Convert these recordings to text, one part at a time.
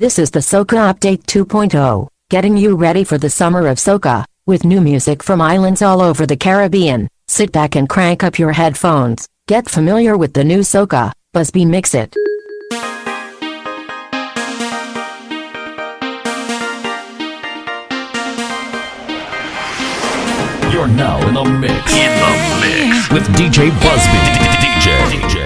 This is the Soca Update 2.0, getting you ready for the summer of Soca, with new music from islands all over the Caribbean. Sit back and crank up your headphones, get familiar with the new Soca, Busby Mix It. You're now in the mix. In the mix. With DJ Busby. DJ. DJ.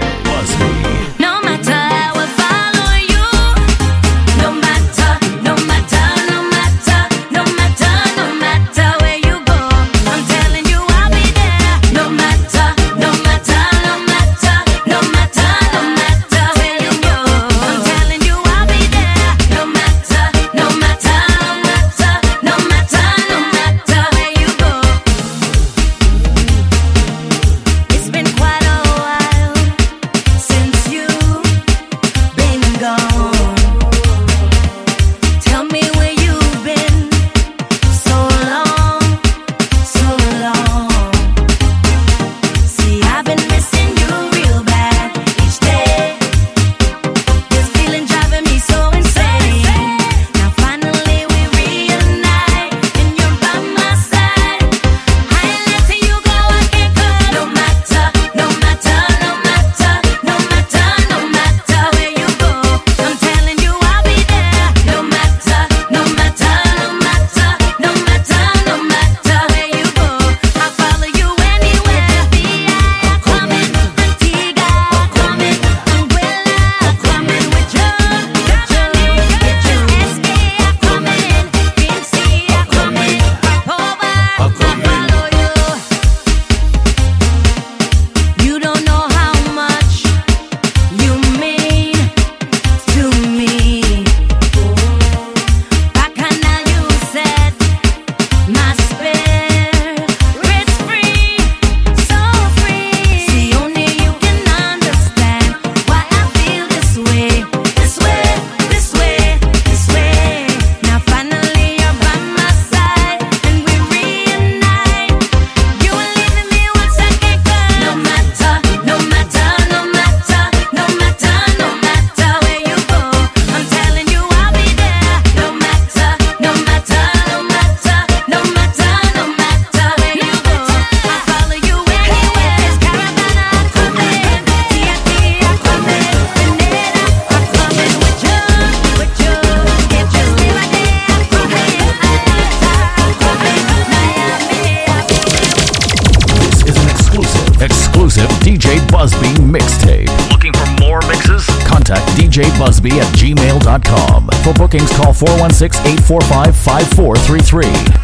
416 845 5433.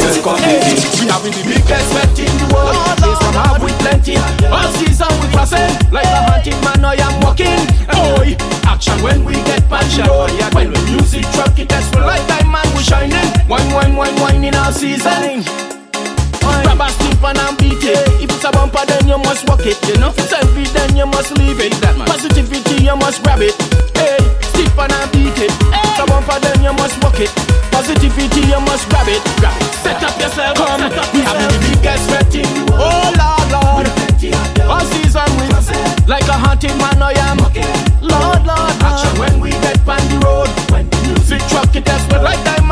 just complicated. We have the biggest wet in the world. This one have with plenty. All season we present like a hunting man. I am walking. Boy, action when we get passion. Oh yeah, when we music truck it that's for lifetime man we shining. Wine, wine, wine, wine in our season. Rubber stiff and beat it. If it's a bumper, then you must walk it. You know, if it's heavy, then you must leave it. That man. Positivity, you must grab it. Hey, stiff and beat it. If it's a bumper, then you must walk it. Positivity, you must grab it. Grab it. Set up yourself. Come, up we have the biggest wedding. Oh Lord, Lord, all season we like a hunting man I am. Lord, Lord, Lord. Action when we get on the road. When the music truck it, that's like diamond.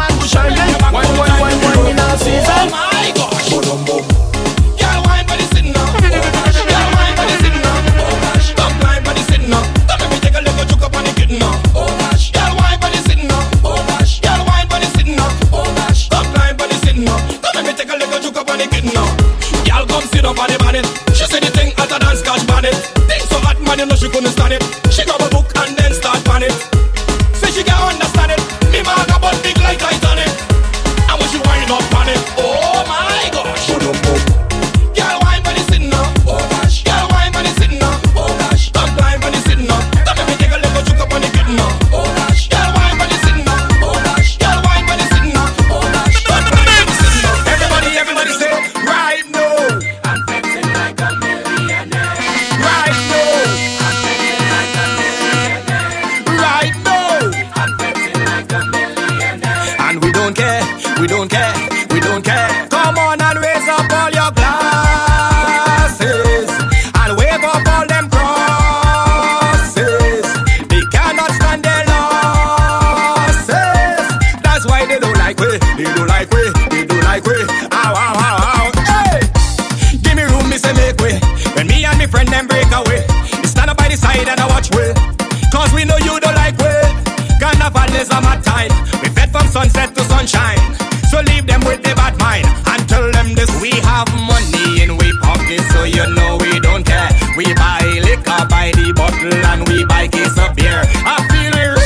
vodka by the bottle and we buy case of beer. I feel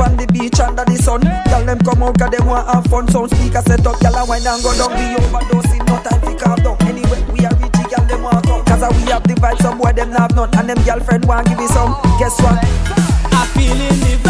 on the beach under the sun. Tell them come out cause they want have fun. Sound speaker set up, y'all wine and go down. We overdosing, no time to calm down. Anyway, we are rich, y'all them want come. Cause we have the vibe somewhere them have none. And them girlfriend want give me some. Guess what? I feel in the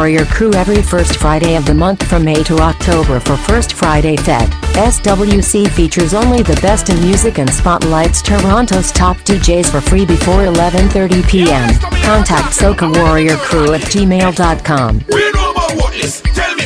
Warrior Crew every first Friday of the month from May to October for First Friday Fete. SWC features only the best in music and spotlights Toronto's top DJs for free before 11.30 p.m. Contact Soca Warrior Crew at gmail.com. Tell me,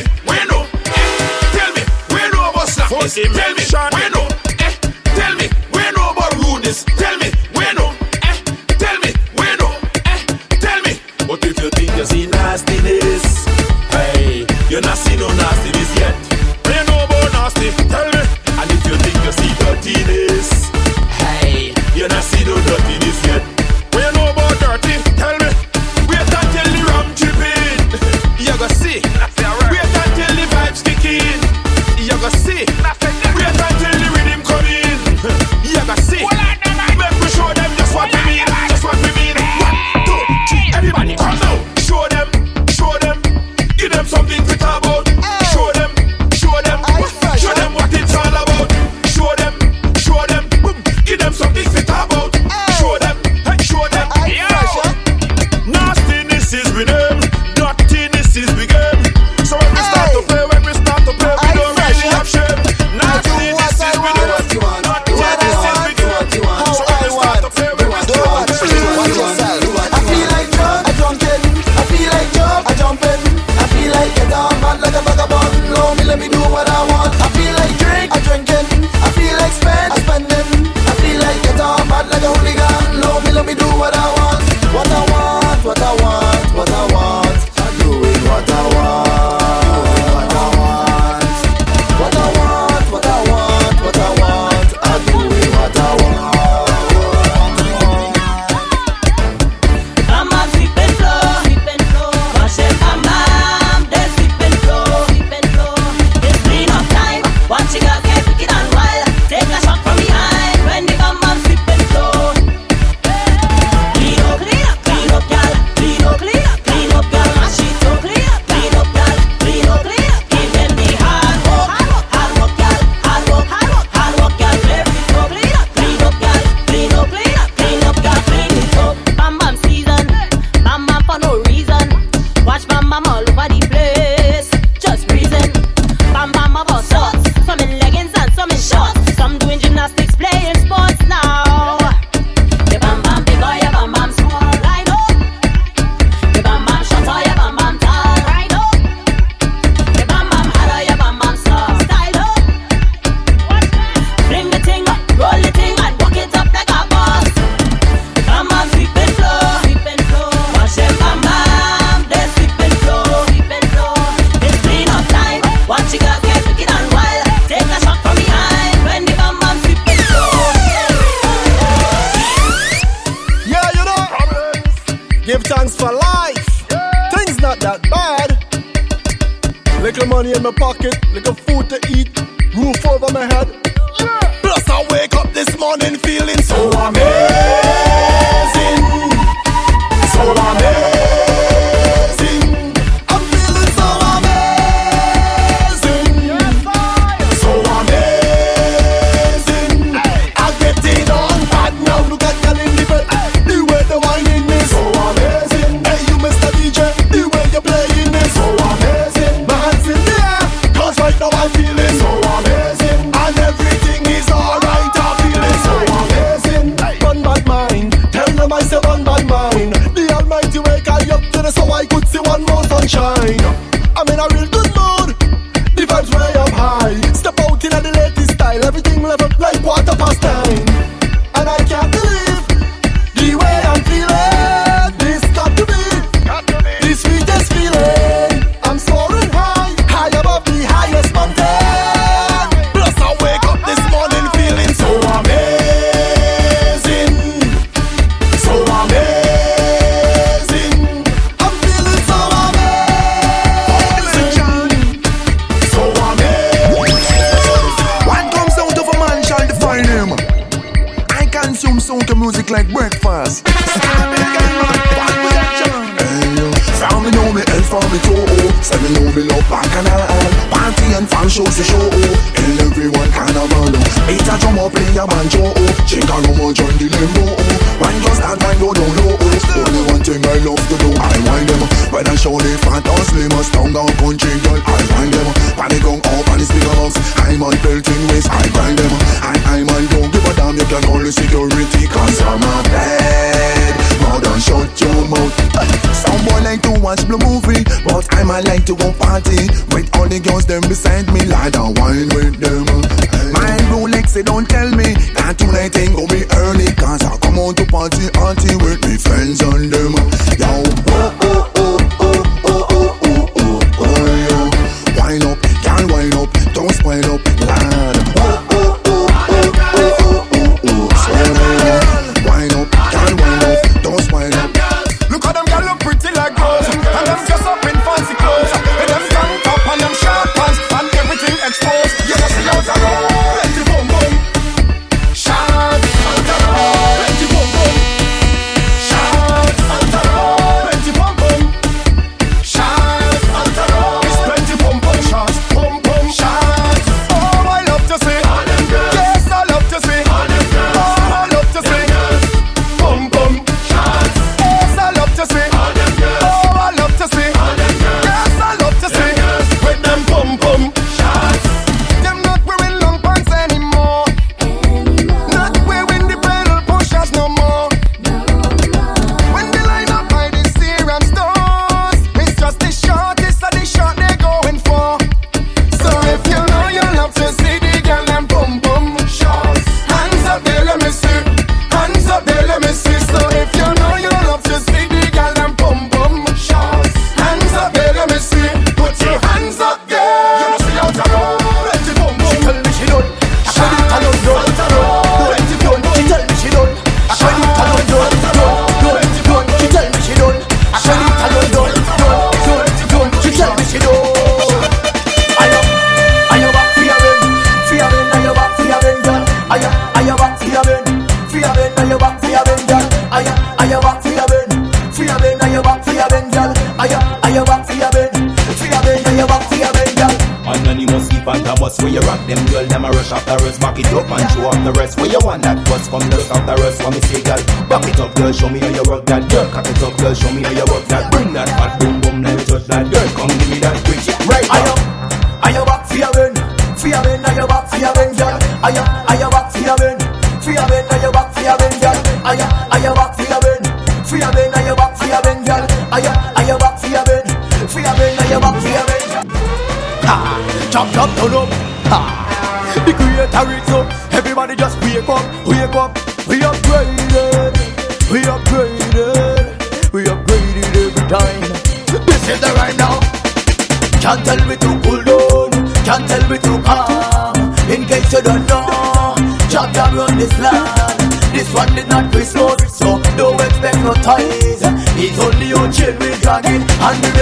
more sunshine. I'm in a real good chose, Jump, jump, turn up. Ha. The creator is up. Everybody just wake up, wake up. We upgraded, we upgraded, we upgraded every time. This is the right now. Can't tell me to cool down, can't tell me to calm. In case you don't know, jump down on this land. This one did not Christmas, so don't expect no ties. It's only your chain we dragging and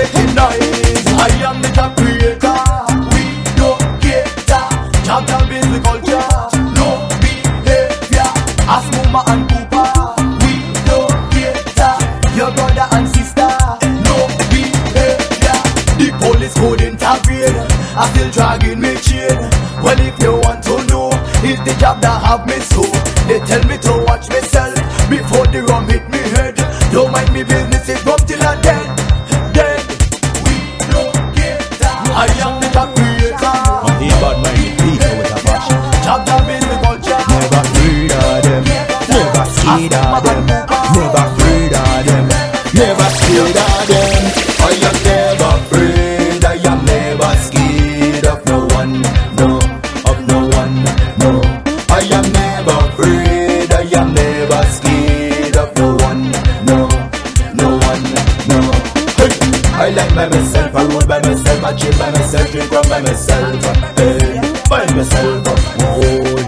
party by myself, drink one by myself. By myself, oh.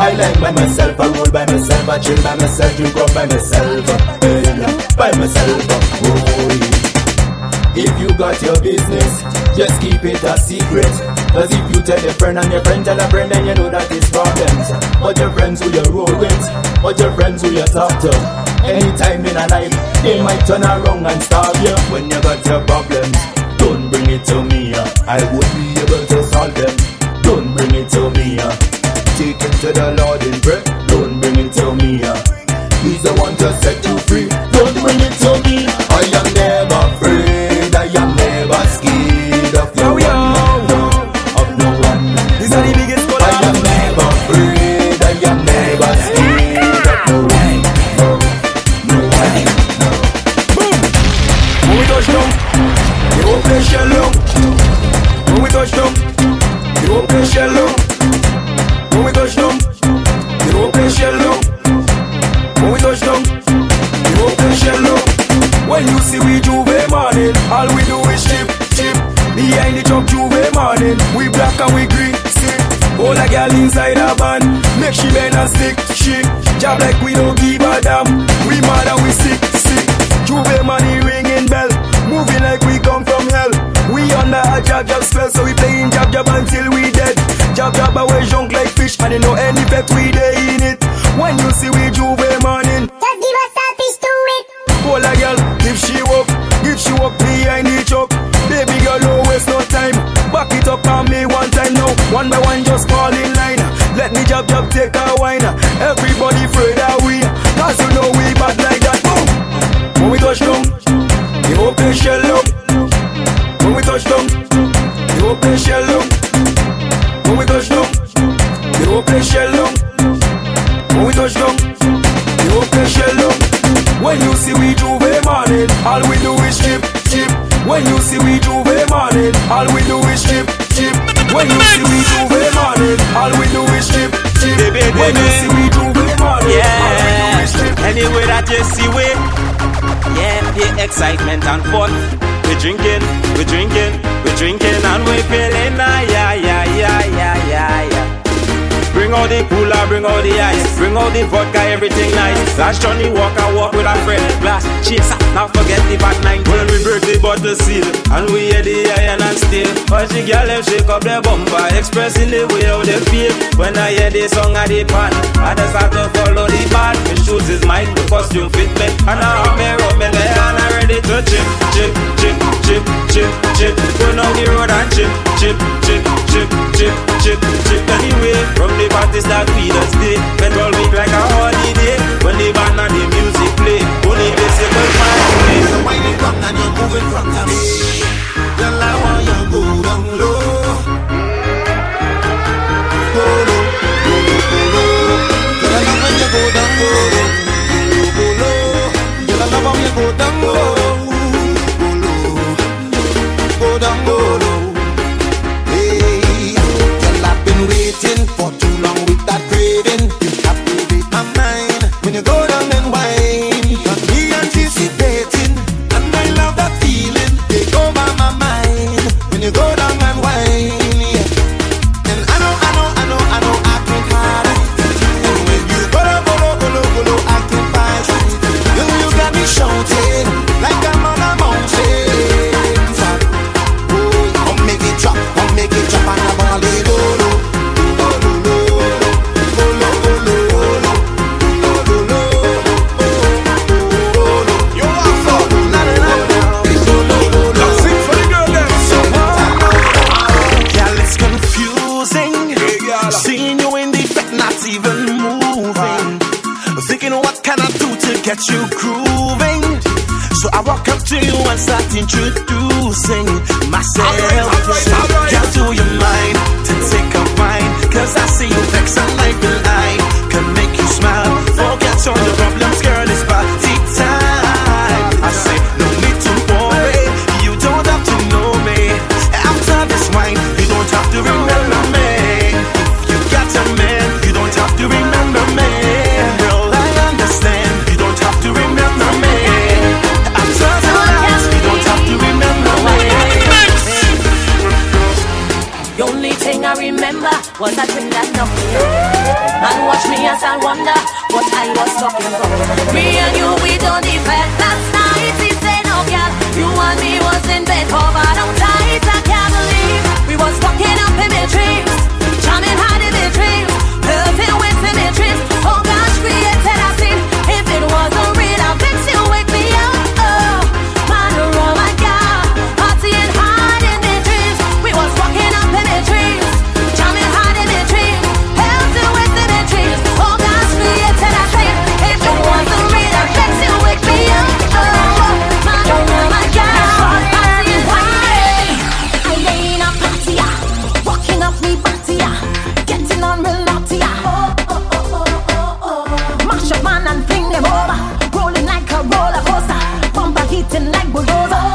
I like by myself, I roll by myself, I chill by myself, drink one by myself. By myself, oh. If you got your business, just keep it a secret. Cause if you tell a friend and your friend tell a friend, then you know that it's problems. But your friends who you roll with, but your friends who you talk to, anytime in a life, they might turn around and stop you when you got your problems. Don't bring it to me, I won't be able to solve them. Don't bring it to me, take it to the Lord in prayer. Don't bring it to me, He's the one to set you free. Don't bring it to me, I am there. Jesse way. Yeah, the excitement and fun. We're drinking, we're drinking, we're drinking, and we're feeling, ah, yeah, yeah, yeah, yeah. yeah. Bring out the cooler, bring out the ice, bring out the vodka, everything nice. Last Johnnie Walker walk with a friend, blast chaser. Now forget the bad nine. When we break the bottle seal and we hear the iron and steel, watch the girl them shake up their bumper, expressing the way how they feel. When I hear the song at the pan, I just have to follow the band. The shoes is mine, the costume fit me, and I have my rub me there and I'm ready to chip, chip, chip, chip, chip, chip. Turn on the road and chip, chip, chip chip, chip, chip, chip anyway. From the parties that we don't stay, spend all week like a holiday. When the band and the music play, only they say, well, my. So when they come and you're moving from the eating like we're over.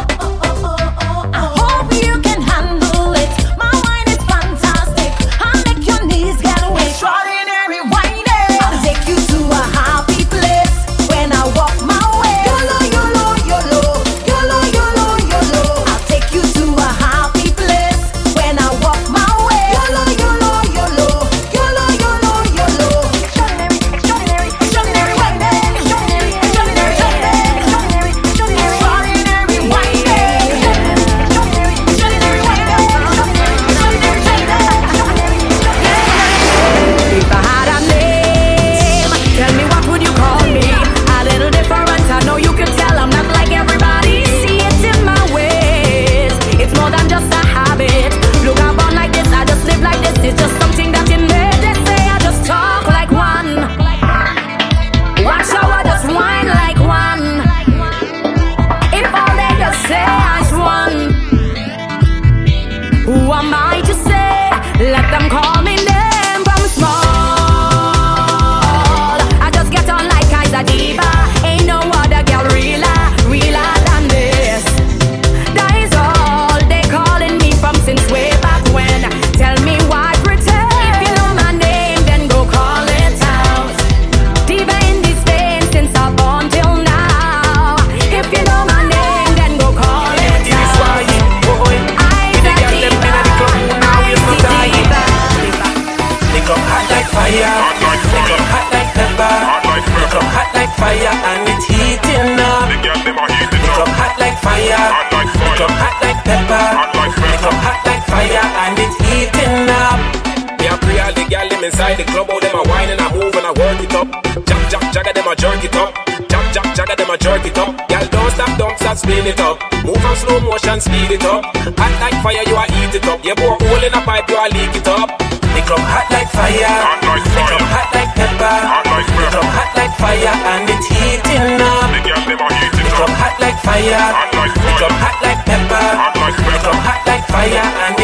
Inside the club, oh them a wine and a move and a work it up. Jack, jack, jagga, them a jerk it up. Jack, jack, jagga, them a jerk it up. Girl, don't stop, don't stop, spin it up. Move on slow motion, speed it up. Hot like fire, you a eat it up. You bore hole in a pipe, you a leak it up. The club hot like fire. Hot like fire. The club hot like pepper. Hot like pepper. The club hot like fire and it's heating up. The club hot like fire. The club hot like pepper. The club hot like fire and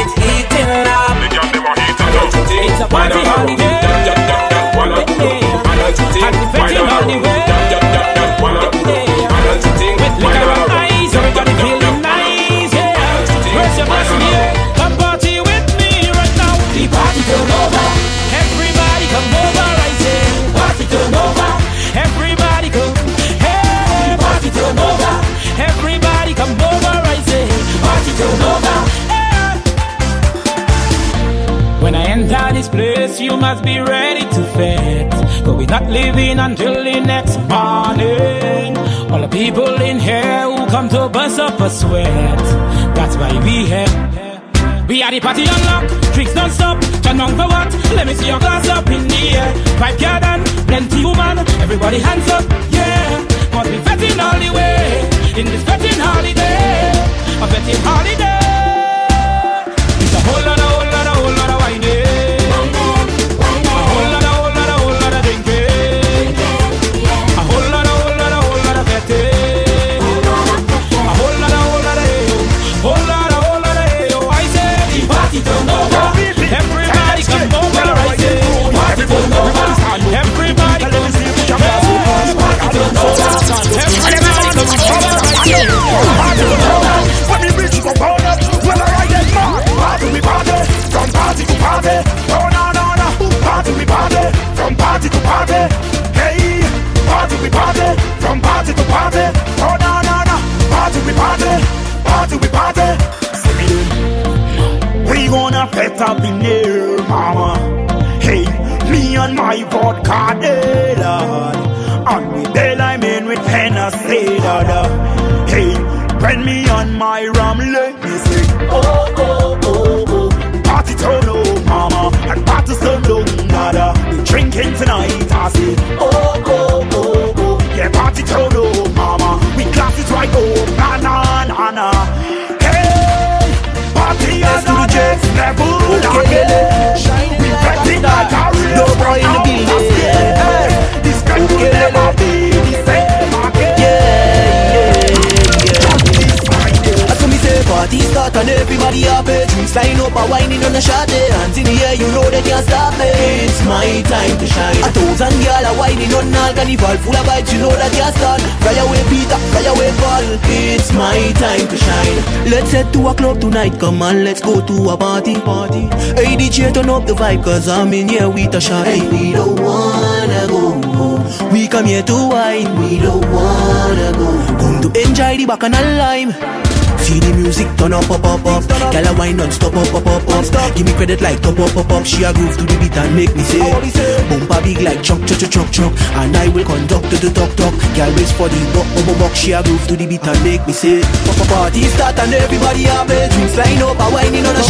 must be ready to fit. But we're not leaving until the next morning. All the people in here who come to bust up a sweat. That's why we here. We are the party unlock, drinks non stop. Turn on for what? Let me see your glass up in the air. Pipe garden, plenty woman, everybody hands up, yeah. Must be fetting all the way in this fetting holiday, a fetting holiday. It's a whole lot, and everybody happy Drinks line up and whining on the shot eh. Hands in the air, you know they can't stop me. It's my time to shine. A thousand girl are whining on all carnival Full of vibes, you know that can't stand Fly away Peter, fly away Paul. It's my time to shine. Let's head to a club tonight, come on, let's go to a party. Party. Hey DJ, turn up the vibe cause I'm in here with a shot. Hey, we don't wanna go home. We come here to wine, we don't wanna go Come to enjoy the bacchanal lime See the music turn up, up, up, up. Girl a wine non-stop, up, up, up, up. Give me credit like top, up, up, up. She a groove to the beat and make me say, Bumper big like chuck, chuck, chuck, chuck. And I will conduct to the talk, talk. Girl waits for the buck, buck, buck. She a groove to the beat and make me say, party start and everybody happy. Drinks line up, a whining on a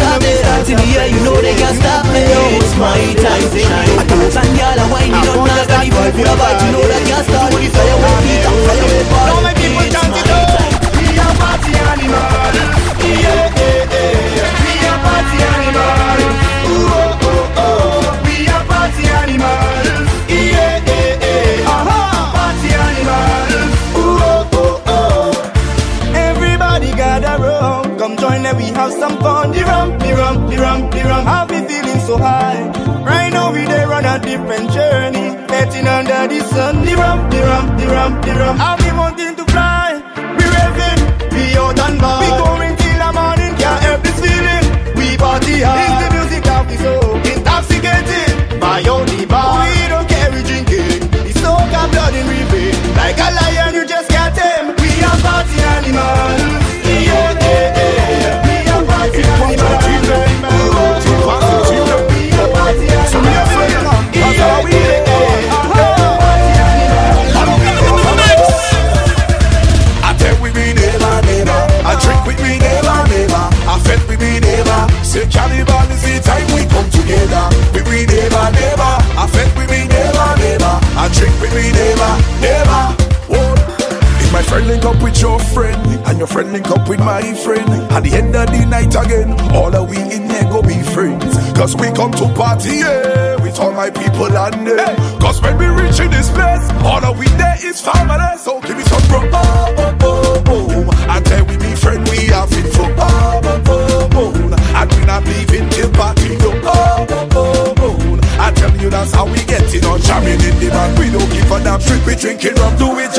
drinking rum, do it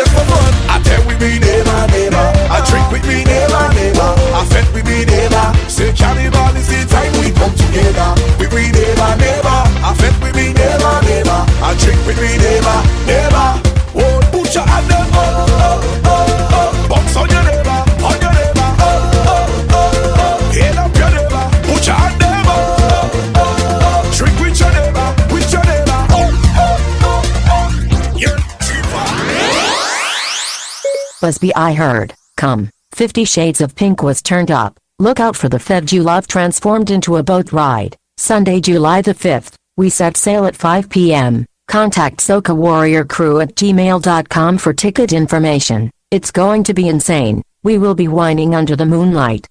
Busby I heard, come, Fifty Shades of Pink was turned up. Look out for the Fete you love transformed into a boat ride. Sunday, July the 5th. We set sail at 5 p.m. Contact Soca Warrior Crew at gmail.com for ticket information. It's going to be insane. We will be whining under the moonlight.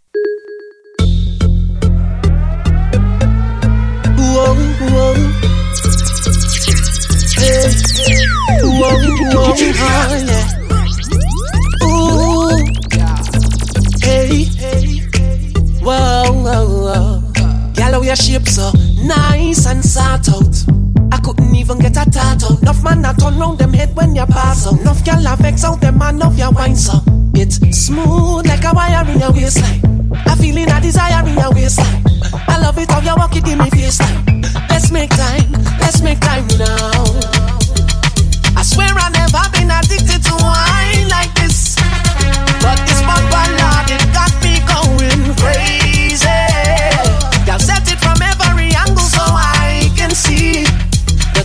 Whoa, whoa. Hey, whoa, whoa, ah, yeah. Whoa, whoa. Girl, how your shape so nice and sort out. I couldn't even get a tat out. Enough man that turn round them head when you pass out. Enough girl that vex out them man of your wine so. It's smooth like a wire in your waistline. A feeling a desire in your waistline. I love it how you walk it give me face time. Let's make time, let's make time now. I swear I never been addicted to wine like this. But this bumper lord,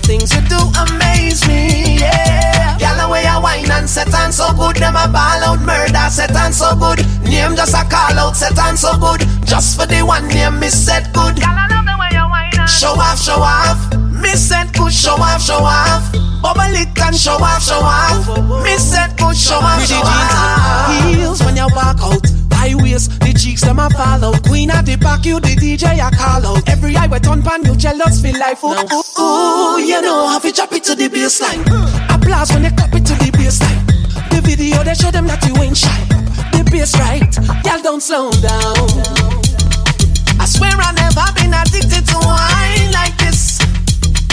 things you do amaze me. Yeah, y'all the way I wine and set on so good, them a ball out murder set on so good. Name just a call out set on so good. Just for the one name me set good. Y'all I love the way you wine and show off, show off. Me set good, show off, show off. Bubble it and show off, show off. Me set good, show off, show off. Heels when you walk out. High waist, the cheeks them a follow. Queen at the back, you the DJ I call out. Every eye we turn pan, you jealous feel like ooh, ooh, ooh. You know how to drop it to the baseline. Applause when you clap it to the baseline. The video they show them that you ain't shy. The bass right, y'all don't slow down. I swear I never been addicted to wine like this.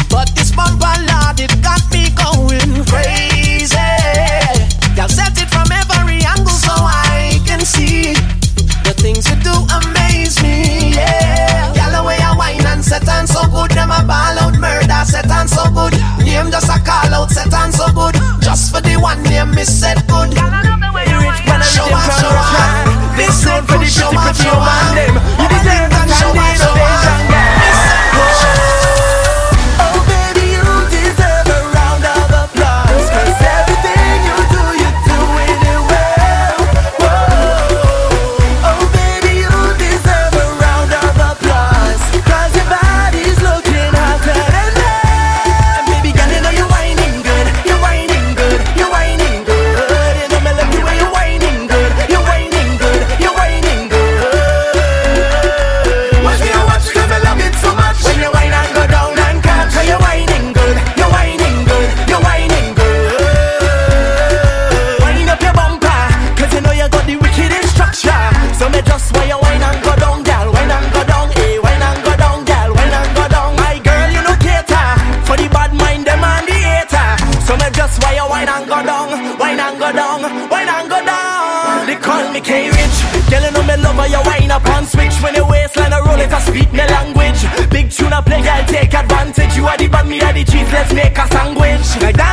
But this bumper lord, it got me going crazy. Things you do amaze me. Yeah, y'all the way I wine and set on so good, them a ball out murder set on so good. Name just a call out set on so good. Just for the one name me set good. Y'all I love the way you wine. Show off, show off. This good for the show off, show off. You deserve to show off, show off. Let's make a sandwich. Like dance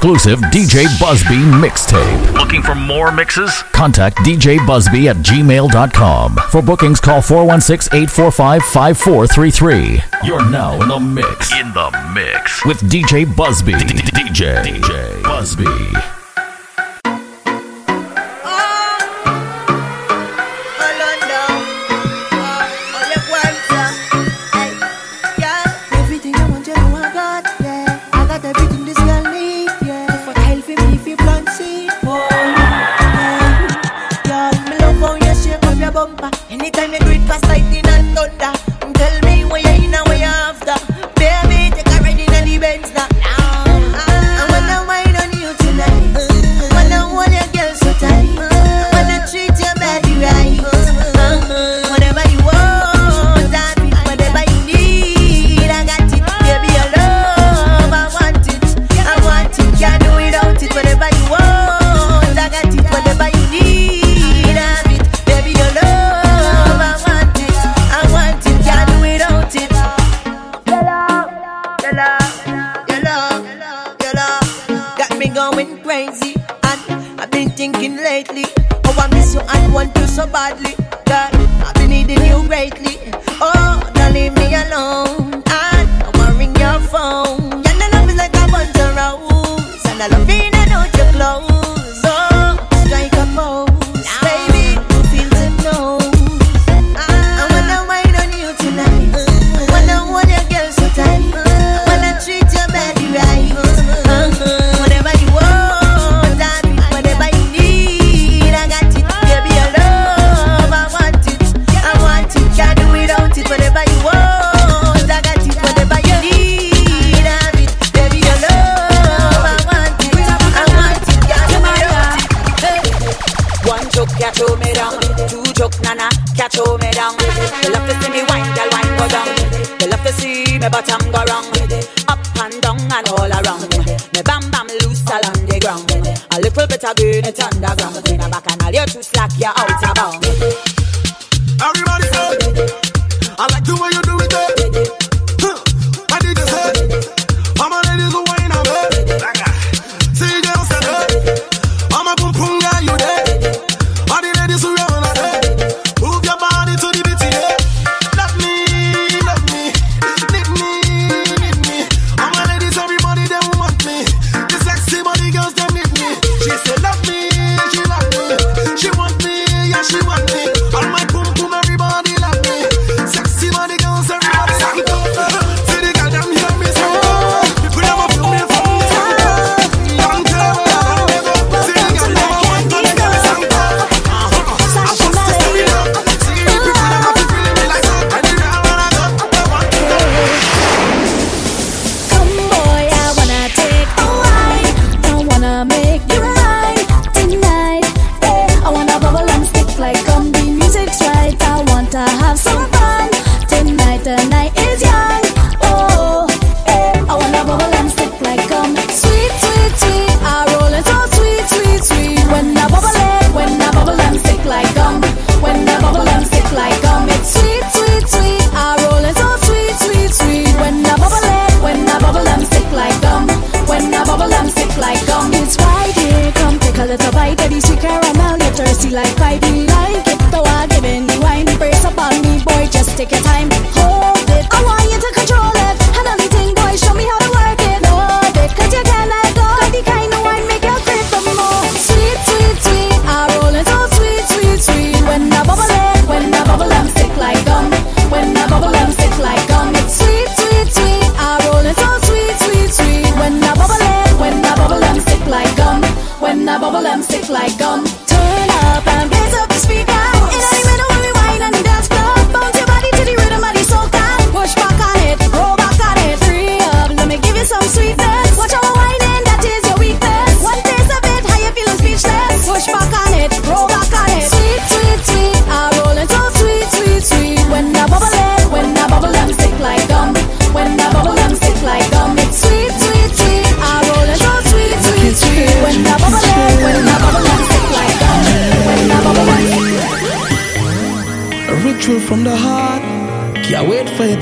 exclusive DJ Busby mixtape. Looking for more mixes? Contact DJ Busby at gmail.com. For bookings, call 416 845 5433. You're now in the mix. In the mix. With DJ Busby. DJ. DJ. Busby.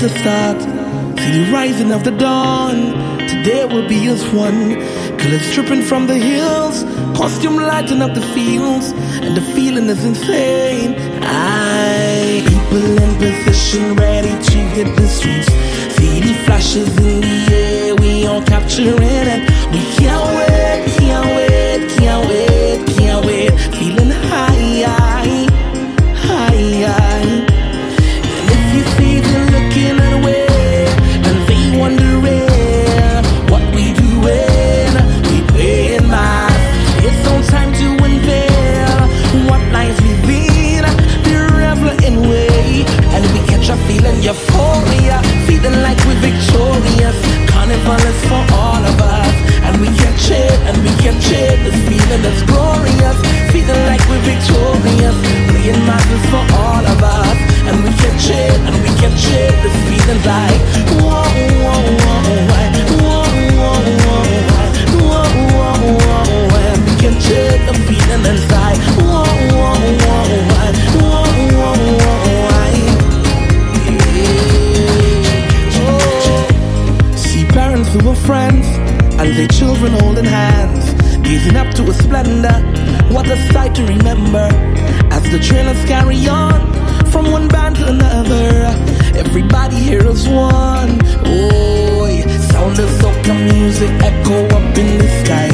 start. See the rising of the dawn. Today will be as one. Colors dripping from the hills, costume lighting up the fields, and the feeling is insane. I people in position, ready to hit the streets. City flashes in the air, we all capturing it. We can't wait. feeling that's glorious. Feeling like we're victorious. Playing marbles for all of us. And we can chill, and we can chill The feeling's like Whoa, whoa, whoa, whoa. Whoa, whoa, whoa, whoa, whoa And we can chill the feeling inside. Whoa, whoa, whoa, whoa, whoa, whoa yeah. See parents who were friends and their children holding hands gazing up to a splendor. What a sight to remember as the trailers carry on from one band to another. Everybody here is one. Oh, sound of soca music echo up in the sky.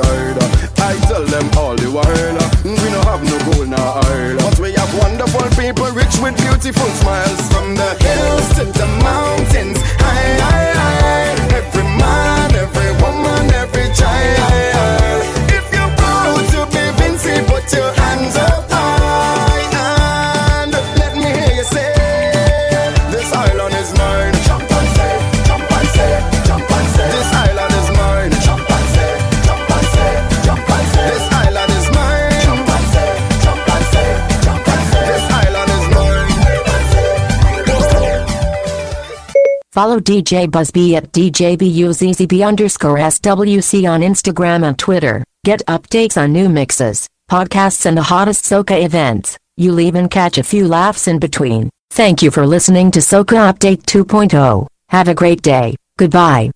I tell them all the while. Mm, we no have no gold nor oil. But we have wonderful people rich with beautiful smiles. Follow DJ Busby at DJBUZZB underscore SWC on Instagram and Twitter. Get updates on new mixes, podcasts, and the hottest Soca events. You'll even catch a few laughs in between. Thank you for listening to Soca Update 2.0. Have a great day. Goodbye.